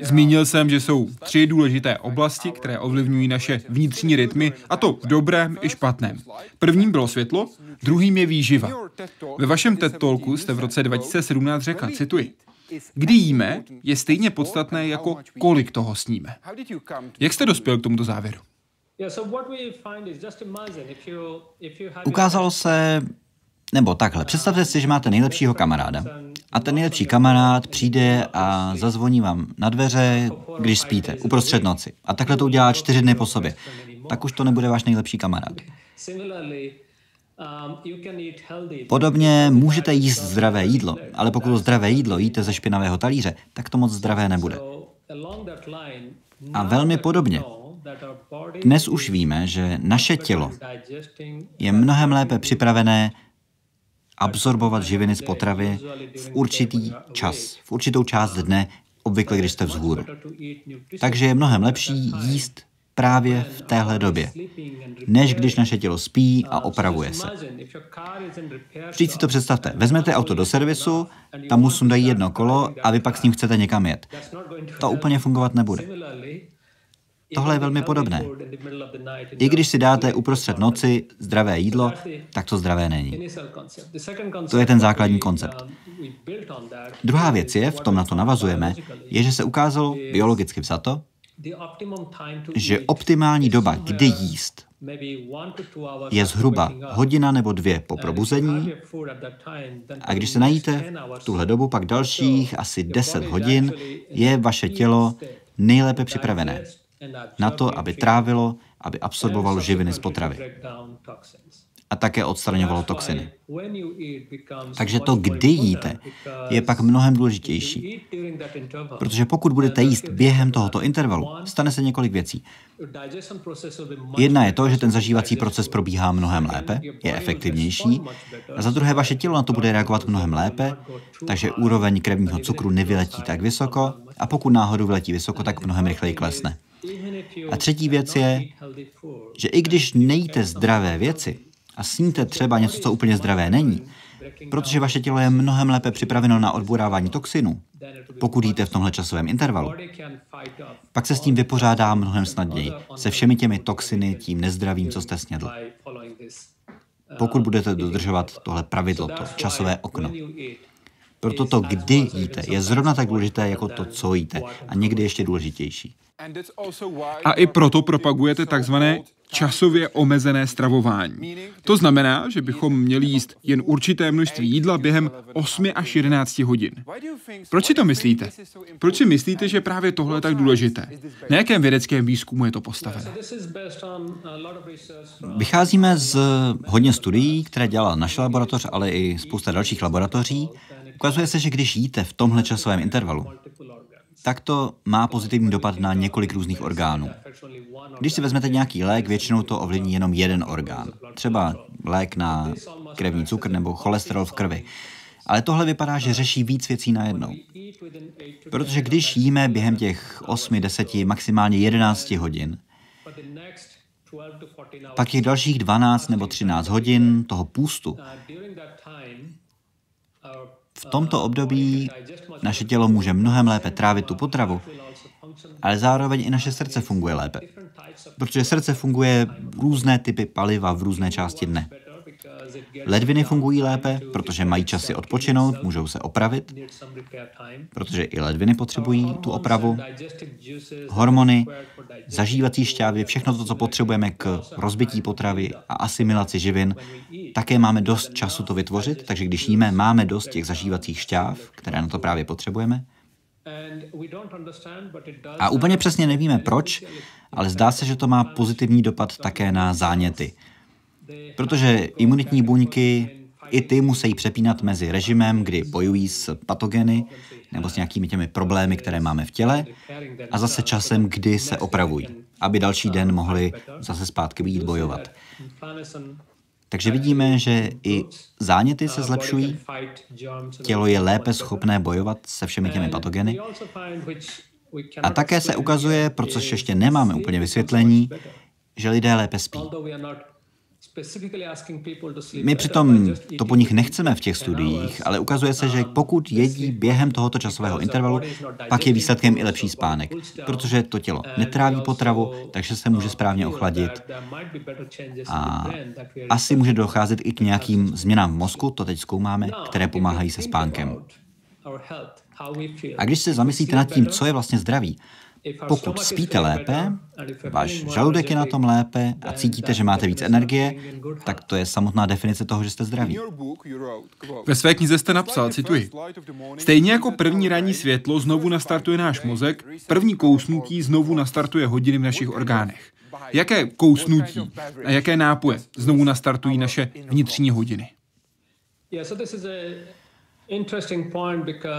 Zmínil jsem, že jsou tři důležité oblasti, které ovlivňují naše vnitřní rytmy, a to v dobrém i špatném. Prvním bylo světlo, druhým je výživa. Ve vašem TED Talku jste v roce 2017 řekla, cituji, Kdy jíme, je stejně podstatné, jako kolik toho sníme. Jak jste dospěl k tomuto závěru? Ukázalo se, nebo takhle, představte si, že máte nejlepšího kamaráda a ten nejlepší kamarád přijde a zazvoní vám na dveře, když spíte, uprostřed noci. A takhle to udělá čtyři dny po sobě. Tak už to nebude váš nejlepší kamarád. Podobně můžete jíst zdravé jídlo, ale pokud zdravé jídlo jíte ze špinavého talíře, tak to moc zdravé nebude. A velmi podobně. Dnes už víme, že naše tělo je mnohem lépe připravené absorbovat živiny z potravy v určitý čas, v určitou část dne, obvykle když jste vzhůru. Takže je mnohem lepší jíst právě v téhle době, než když naše tělo spí a opravuje se. Vždyť si to představte. Vezmete auto do servisu, tam mu sundají jedno kolo a vy pak s ním chcete někam jet. To úplně fungovat nebude. Tohle je velmi podobné. I když si dáte uprostřed noci zdravé jídlo, tak to zdravé není. To je ten základní koncept. Druhá věc je, v tom na to navazujeme, je, že se ukázalo biologicky vzato, že optimální doba, kdy jíst, je zhruba hodina nebo dvě po probuzení a když se najíte v tuhle dobu, pak dalších asi 10 hodin je vaše tělo nejlépe připravené na to, aby trávilo, aby absorbovalo živiny z potravy a také odstraňovalo toxiny. Takže to, kdy jíte, je pak mnohem důležitější. Protože pokud budete jíst během tohoto intervalu, stane se několik věcí. Jedna je to, že ten zažívací proces probíhá mnohem lépe, je efektivnější, a za druhé vaše tělo na to bude reagovat mnohem lépe, takže úroveň krevního cukru nevyletí tak vysoko a pokud náhodou vyletí vysoko, tak mnohem rychleji klesne. A třetí věc je, že i když nejíte zdravé věci, a sníte třeba něco, co úplně zdravé není, protože vaše tělo je mnohem lépe připraveno na odborávání toxinu, pokud jíte v tomhle časovém intervalu. Pak se s tím vypořádá mnohem snadněji, se všemi těmi toxiny, tím nezdravým, co jste snědl. Pokud budete dodržovat tohle pravidlo, to časové okno. Proto to, kdy jíte, je zrovna tak důležité jako to, co jíte a někdy ještě důležitější. A i proto propagujete takzvané časově omezené stravování. To znamená, že bychom měli jíst jen určité množství jídla během 8 až 11 hodin. Proč si to myslíte? Proč si myslíte, že právě tohle je tak důležité? Na jakém vědeckém výzkumu je to postaveno? Vycházíme z hodně studií, které dělala naše laboratoř, ale i spousta dalších laboratoří. Ukazuje se, že když jíte v tomhle časovém intervalu, tak to má pozitivní dopad na několik různých orgánů. Když si vezmete nějaký lék, většinou to ovlivní jenom jeden orgán. Třeba lék na krevní cukr nebo cholesterol v krvi. Ale tohle vypadá, že řeší víc věcí najednou. Protože když jíme během těch 8, 10, maximálně 11 hodin, pak těch dalších 12 nebo 13 hodin toho půstu v tomto období naše tělo může mnohem lépe trávit tu potravu, ale zároveň i naše srdce funguje lépe. Protože srdce funguje různé typy paliva v různé části dne. Ledviny fungují lépe, protože mají časy odpočinout, můžou se opravit, protože i ledviny potřebují tu opravu. Hormony, zažívací šťávy, všechno to, co potřebujeme k rozbití potravy a asimilaci živin, také máme dost času to vytvořit, takže když jíme, máme dost těch zažívacích šťáv, které na to právě potřebujeme. A úplně přesně nevíme proč, ale zdá se, že to má pozitivní dopad také na záněty. Protože imunitní buňky i ty musí přepínat mezi režimem, kdy bojují s patogeny nebo s nějakými těmi problémy, které máme v těle, a zase časem, kdy se opravují, aby další den mohli zase zpátky vyjít bojovat. Takže vidíme, že i záněty se zlepšují, tělo je lépe schopné bojovat se všemi těmi patogeny. A také se ukazuje, pro což ještě nemáme úplně vysvětlení, že lidé lépe spí. My přitom to po nich nechceme v těch studiích, ale ukazuje se, že pokud jedí během tohoto časového intervalu, pak je výsledkem i lepší spánek, protože to tělo netráví potravu, takže se může správně ochladit. A asi může docházet i k nějakým změnám v mozku, to teď zkoumáme, které pomáhají se spánkem. A když se zamyslíte nad tím, co je vlastně zdraví, pokud spíte lépe, váš žaludek je na tom lépe a cítíte, že máte víc energie, tak to je samotná definice toho, že jste zdraví. Ve své knize jste napsal, cituji, Stejně jako první ranní světlo znovu nastartuje náš mozek, první kousnutí znovu nastartuje hodiny v našich orgánech. Jaké kousnutí a jaké nápoje znovu nastartují naše vnitřní hodiny?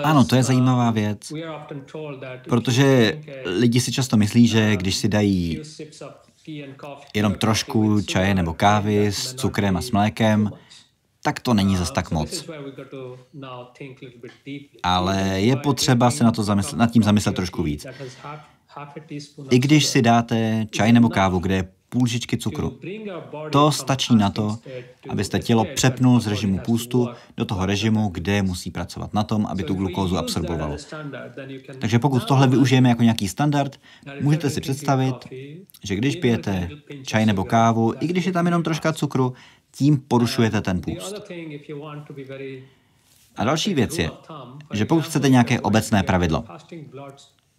Ano, to je zajímavá uh, věc, protože lidi si často myslí, že uh, když si dají jenom trošku čaje nebo kávy s cukrem a s mlékem, tak to není zas tak moc. Ale je potřeba se na to zamyslet, nad tím zamyslet trošku víc. I když si dáte čaj nebo kávu, kde je půl žičky cukru. To stačí na to, abyste tělo přepnul z režimu půstu do toho režimu, kde musí pracovat na tom, aby tu glukózu absorbovalo. Takže pokud tohle využijeme jako nějaký standard, můžete si představit, že když pijete čaj nebo kávu, i když je tam jenom troška cukru, tím porušujete ten půst. A další věc je, že pokud chcete nějaké obecné pravidlo,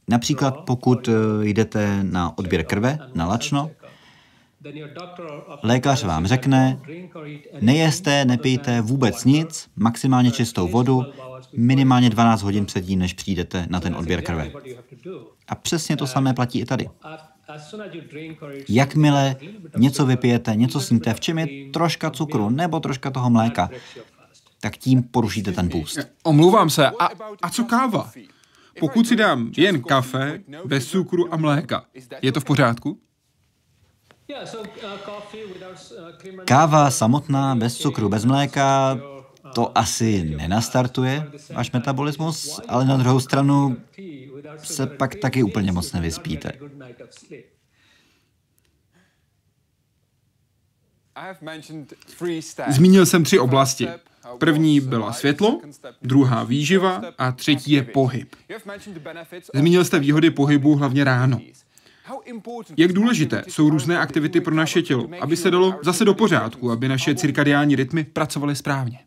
například pokud eh, jdete na odběr krve, na lačno, Lékař vám řekne, nejeste, nepijte vůbec nic, maximálně čistou vodu, minimálně 12 hodin předtím, než přijdete na ten odběr krve. A přesně to samé platí i tady. Jakmile něco vypijete, něco sníte, v čem je troška cukru nebo troška toho mléka, tak tím porušíte ten půst. Omlouvám se, a, a co káva? Pokud si dám jen kafe, bez cukru a mléka, je to v pořádku? Káva samotná, bez cukru, bez mléka, to asi nenastartuje váš metabolismus, ale na druhou stranu se pak taky úplně moc nevyspíte. Zmínil jsem tři oblasti. První byla světlo, druhá výživa a třetí je pohyb. Zmínil jste výhody pohybu hlavně ráno. Jak důležité jsou různé aktivity pro naše tělo, aby se dalo zase do pořádku, aby naše cirkadiální rytmy pracovaly správně?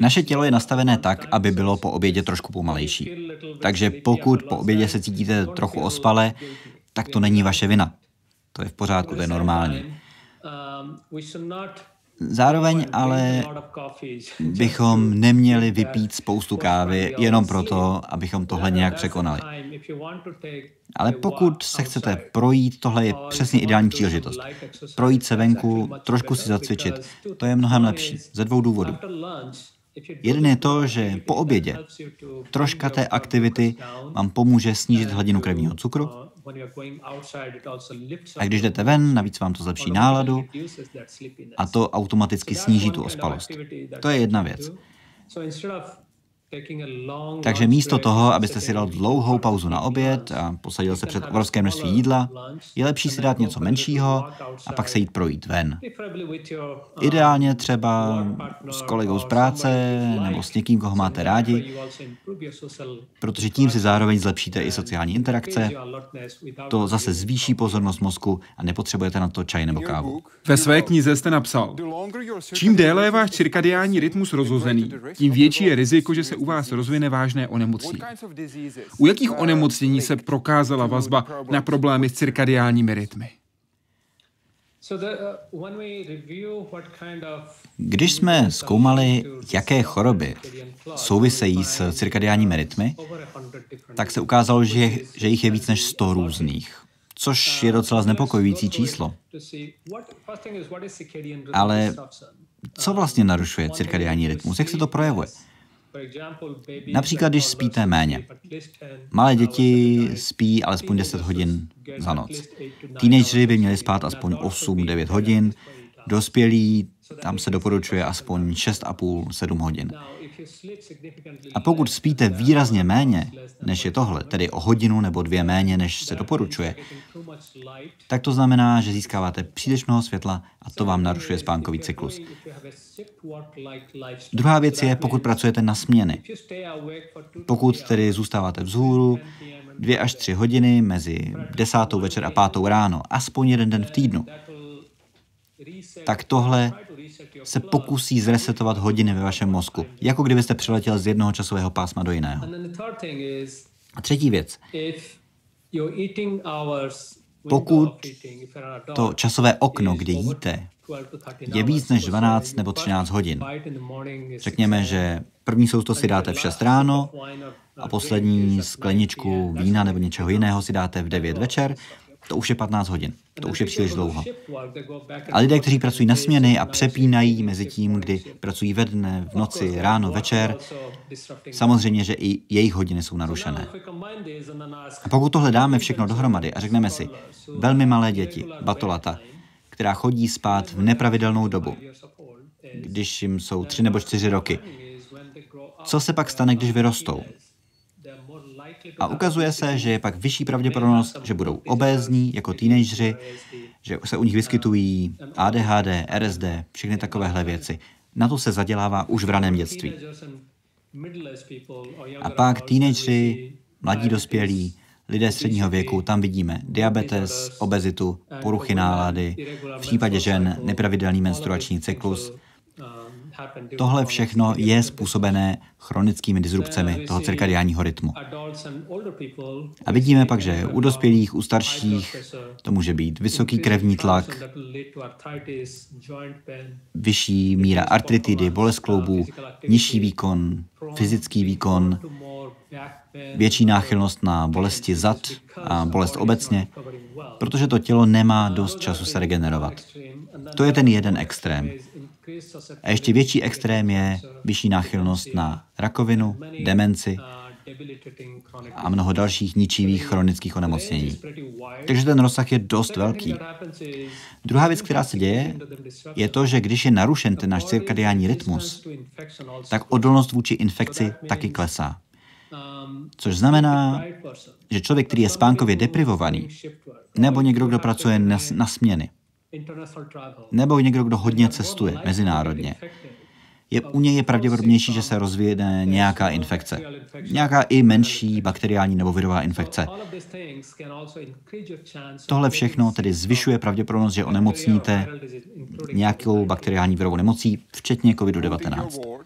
Naše tělo je nastavené tak, aby bylo po obědě trošku pomalejší. Takže pokud po obědě se cítíte trochu ospale, tak to není vaše vina. To je v pořádku, to je normální. Zároveň ale bychom neměli vypít spoustu kávy jenom proto, abychom tohle nějak překonali. Ale pokud se chcete projít, tohle je přesně ideální příležitost. Projít se venku, trošku si zacvičit, to je mnohem lepší, ze dvou důvodů. Jeden je to, že po obědě troška té aktivity vám pomůže snížit hladinu krevního cukru a když jdete ven, navíc vám to zlepší náladu a to automaticky sníží tu ospalost. To je jedna věc. Takže místo toho, abyste si dal dlouhou pauzu na oběd a posadil se před obrovské množství jídla, je lepší si dát něco menšího a pak se jít projít ven. Ideálně třeba s kolegou z práce nebo s někým, koho máte rádi, protože tím si zároveň zlepšíte i sociální interakce. To zase zvýší pozornost mozku a nepotřebujete na to čaj nebo kávu. Ve své knize jste napsal, čím déle je váš cirkadiální rytmus rozhozený, tím větší je riziko, že se u vás rozvine vážné onemocnění. U jakých onemocnění se prokázala vazba na problémy s cirkadiálními rytmy? Když jsme zkoumali, jaké choroby souvisejí s cirkadiálními rytmy, tak se ukázalo, že, že jich je víc než 100 různých, což je docela znepokojující číslo. Ale co vlastně narušuje cirkadiální rytmus? Jak se to projevuje? Například, když spíte méně. Malé děti spí alespoň 10 hodin za noc. Teenageři by měli spát aspoň 8-9 hodin, dospělí tam se doporučuje aspoň 6,5-7 hodin. A pokud spíte výrazně méně, než je tohle, tedy o hodinu nebo dvě méně, než se doporučuje, tak to znamená, že získáváte příliš mnoho světla a to vám narušuje spánkový cyklus. Druhá věc je, pokud pracujete na směny. Pokud tedy zůstáváte vzhůru, dvě až tři hodiny mezi desátou večer a pátou ráno, aspoň jeden den v týdnu, tak tohle se pokusí zresetovat hodiny ve vašem mozku, jako kdybyste přiletěl z jednoho časového pásma do jiného. A třetí věc. Pokud to časové okno, kde jíte, je víc než 12 nebo 13 hodin. Řekněme, že první sousto si dáte v 6 ráno a poslední skleničku vína nebo něčeho jiného si dáte v 9 večer, to už je 15 hodin. To už je příliš dlouho. A lidé, kteří pracují na směny a přepínají mezi tím, kdy pracují ve dne, v noci, ráno, večer, samozřejmě, že i jejich hodiny jsou narušené. A pokud tohle dáme všechno dohromady a řekneme si, velmi malé děti, batolata, která chodí spát v nepravidelnou dobu, když jim jsou tři nebo čtyři roky, co se pak stane, když vyrostou? A ukazuje se, že je pak vyšší pravděpodobnost, že budou obézní jako teenageři, že se u nich vyskytují ADHD, RSD, všechny takovéhle věci. Na to se zadělává už v raném dětství. A pak teenageři, mladí dospělí, lidé středního věku, tam vidíme diabetes, obezitu, poruchy nálady, v případě žen nepravidelný menstruační cyklus, Tohle všechno je způsobené chronickými disrupcemi toho cirkadiálního rytmu. A vidíme pak, že u dospělých, u starších to může být vysoký krevní tlak, vyšší míra artritidy, bolest kloubů, nižší výkon, fyzický výkon, větší náchylnost na bolesti zad a bolest obecně, protože to tělo nemá dost času se regenerovat. To je ten jeden extrém. A ještě větší extrém je vyšší náchylnost na rakovinu, demenci a mnoho dalších ničivých chronických onemocnění. Takže ten rozsah je dost velký. Druhá věc, která se děje, je to, že když je narušen ten náš cirkadiální rytmus, tak odolnost vůči infekci taky klesá. Což znamená, že člověk, který je spánkově deprivovaný, nebo někdo, kdo pracuje na, na směny, nebo někdo, kdo hodně cestuje mezinárodně, je, u něj je pravděpodobnější, že se rozvíje nějaká infekce. Nějaká i menší bakteriální nebo virová infekce. Tohle všechno tedy zvyšuje pravděpodobnost, že onemocníte nějakou bakteriální virovou nemocí, včetně COVID-19.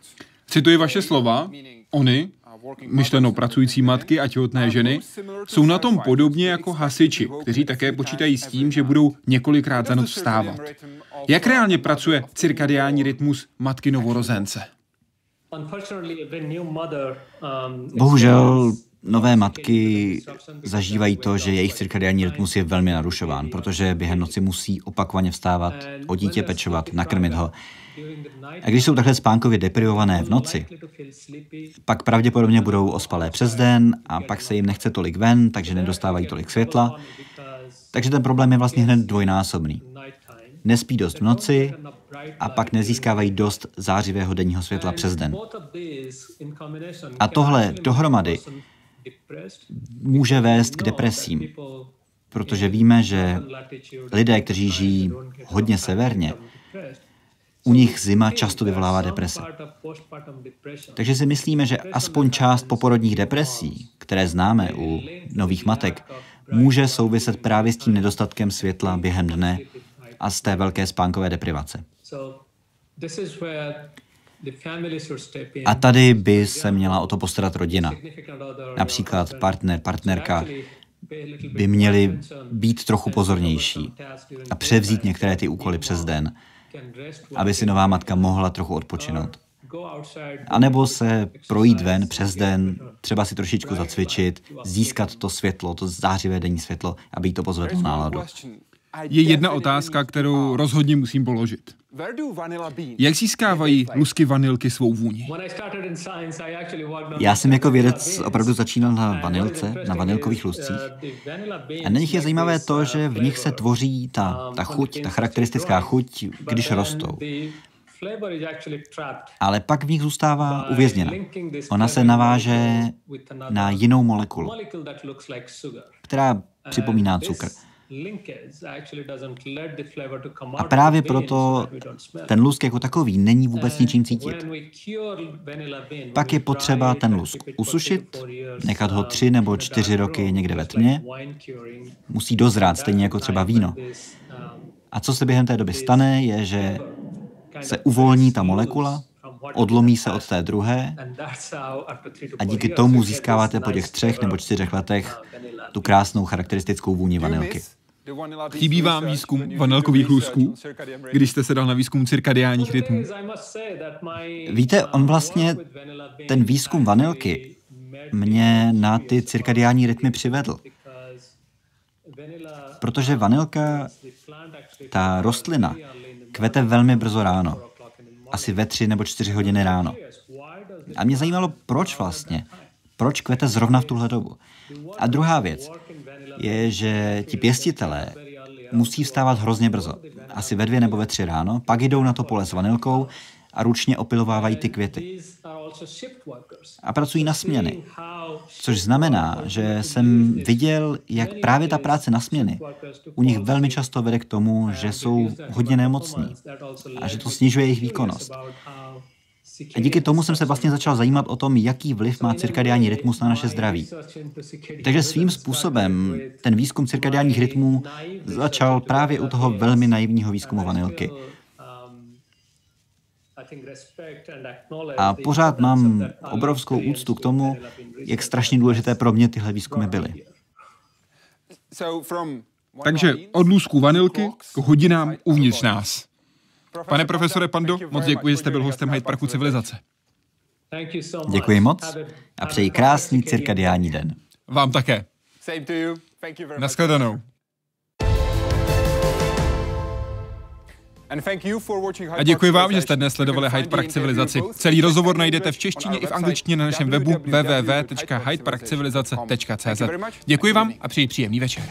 Cituji vaše slova. Oni, myšleno pracující matky a těhotné ženy, jsou na tom podobně jako hasiči, kteří také počítají s tím, že budou několikrát za noc vstávat. Jak reálně pracuje cirkadiální rytmus matky novorozence? Bohužel nové matky zažívají to, že jejich cirkadiální rytmus je velmi narušován, protože během noci musí opakovaně vstávat, o dítě pečovat, nakrmit ho. A když jsou takhle spánkově deprivované v noci, pak pravděpodobně budou ospalé přes den a pak se jim nechce tolik ven, takže nedostávají tolik světla. Takže ten problém je vlastně hned dvojnásobný. Nespí dost v noci a pak nezískávají dost zářivého denního světla přes den. A tohle dohromady může vést k depresím, protože víme, že lidé, kteří žijí hodně severně, u nich zima často vyvolává deprese. Takže si myslíme, že aspoň část poporodních depresí, které známe u nových matek, může souviset právě s tím nedostatkem světla během dne a z té velké spánkové deprivace. A tady by se měla o to postarat rodina. Například partner, partnerka by měli být trochu pozornější a převzít některé ty úkoly přes den, aby si nová matka mohla trochu odpočinout. A nebo se projít ven přes den, třeba si trošičku zacvičit, získat to světlo, to zářivé denní světlo, aby jí to pozvedlo náladu. Je jedna otázka, kterou rozhodně musím položit. Jak získávají lusky vanilky svou vůni? Já jsem jako vědec opravdu začínal na vanilce, na vanilkových luscích. A na nich je zajímavé to, že v nich se tvoří ta, ta chuť, ta charakteristická chuť, když rostou. Ale pak v nich zůstává uvězněna. Ona se naváže na jinou molekulu, která připomíná cukr. A právě proto ten lusk jako takový není vůbec ničím cítit. Pak je potřeba ten lusk usušit, nechat ho tři nebo čtyři roky někde ve tmě. Musí dozrát, stejně jako třeba víno. A co se během té doby stane, je, že se uvolní ta molekula, odlomí se od té druhé a díky tomu získáváte po těch třech nebo čtyřech letech tu krásnou charakteristickou vůni vanilky. Chybí vám výzkum vanilkových lusků, když jste se dal na výzkum cirkadiálních rytmů? Víte, on vlastně, ten výzkum vanilky mě na ty cirkadiální rytmy přivedl. Protože vanilka, ta rostlina, kvete velmi brzo ráno. Asi ve tři nebo čtyři hodiny ráno. A mě zajímalo, proč vlastně. Proč kvete zrovna v tuhle dobu. A druhá věc je, že ti pěstitelé musí vstávat hrozně brzo. Asi ve dvě nebo ve tři ráno, pak jdou na to pole s vanilkou a ručně opilovávají ty květy. A pracují na směny. Což znamená, že jsem viděl, jak právě ta práce na směny u nich velmi často vede k tomu, že jsou hodně nemocní a že to snižuje jejich výkonnost. A díky tomu jsem se vlastně začal zajímat o tom, jaký vliv má cirkadiální rytmus na naše zdraví. Takže svým způsobem ten výzkum cirkadiálních rytmů začal právě u toho velmi naivního výzkumu vanilky. A pořád mám obrovskou úctu k tomu, jak strašně důležité pro mě tyhle výzkumy byly. Takže od lůzku vanilky k hodinám uvnitř nás. Pane profesore Pando, moc děkuji, že jste byl hostem Hyde Parku civilizace. Děkuji moc a přeji krásný cirkadiální den. Vám také. Naschledanou. A děkuji vám, že jste dnes sledovali Hyde Park Civilizaci. Celý rozhovor najdete v češtině i v angličtině na našem webu www.hydeparkcivilizace.cz. Děkuji vám a přeji příjemný večer.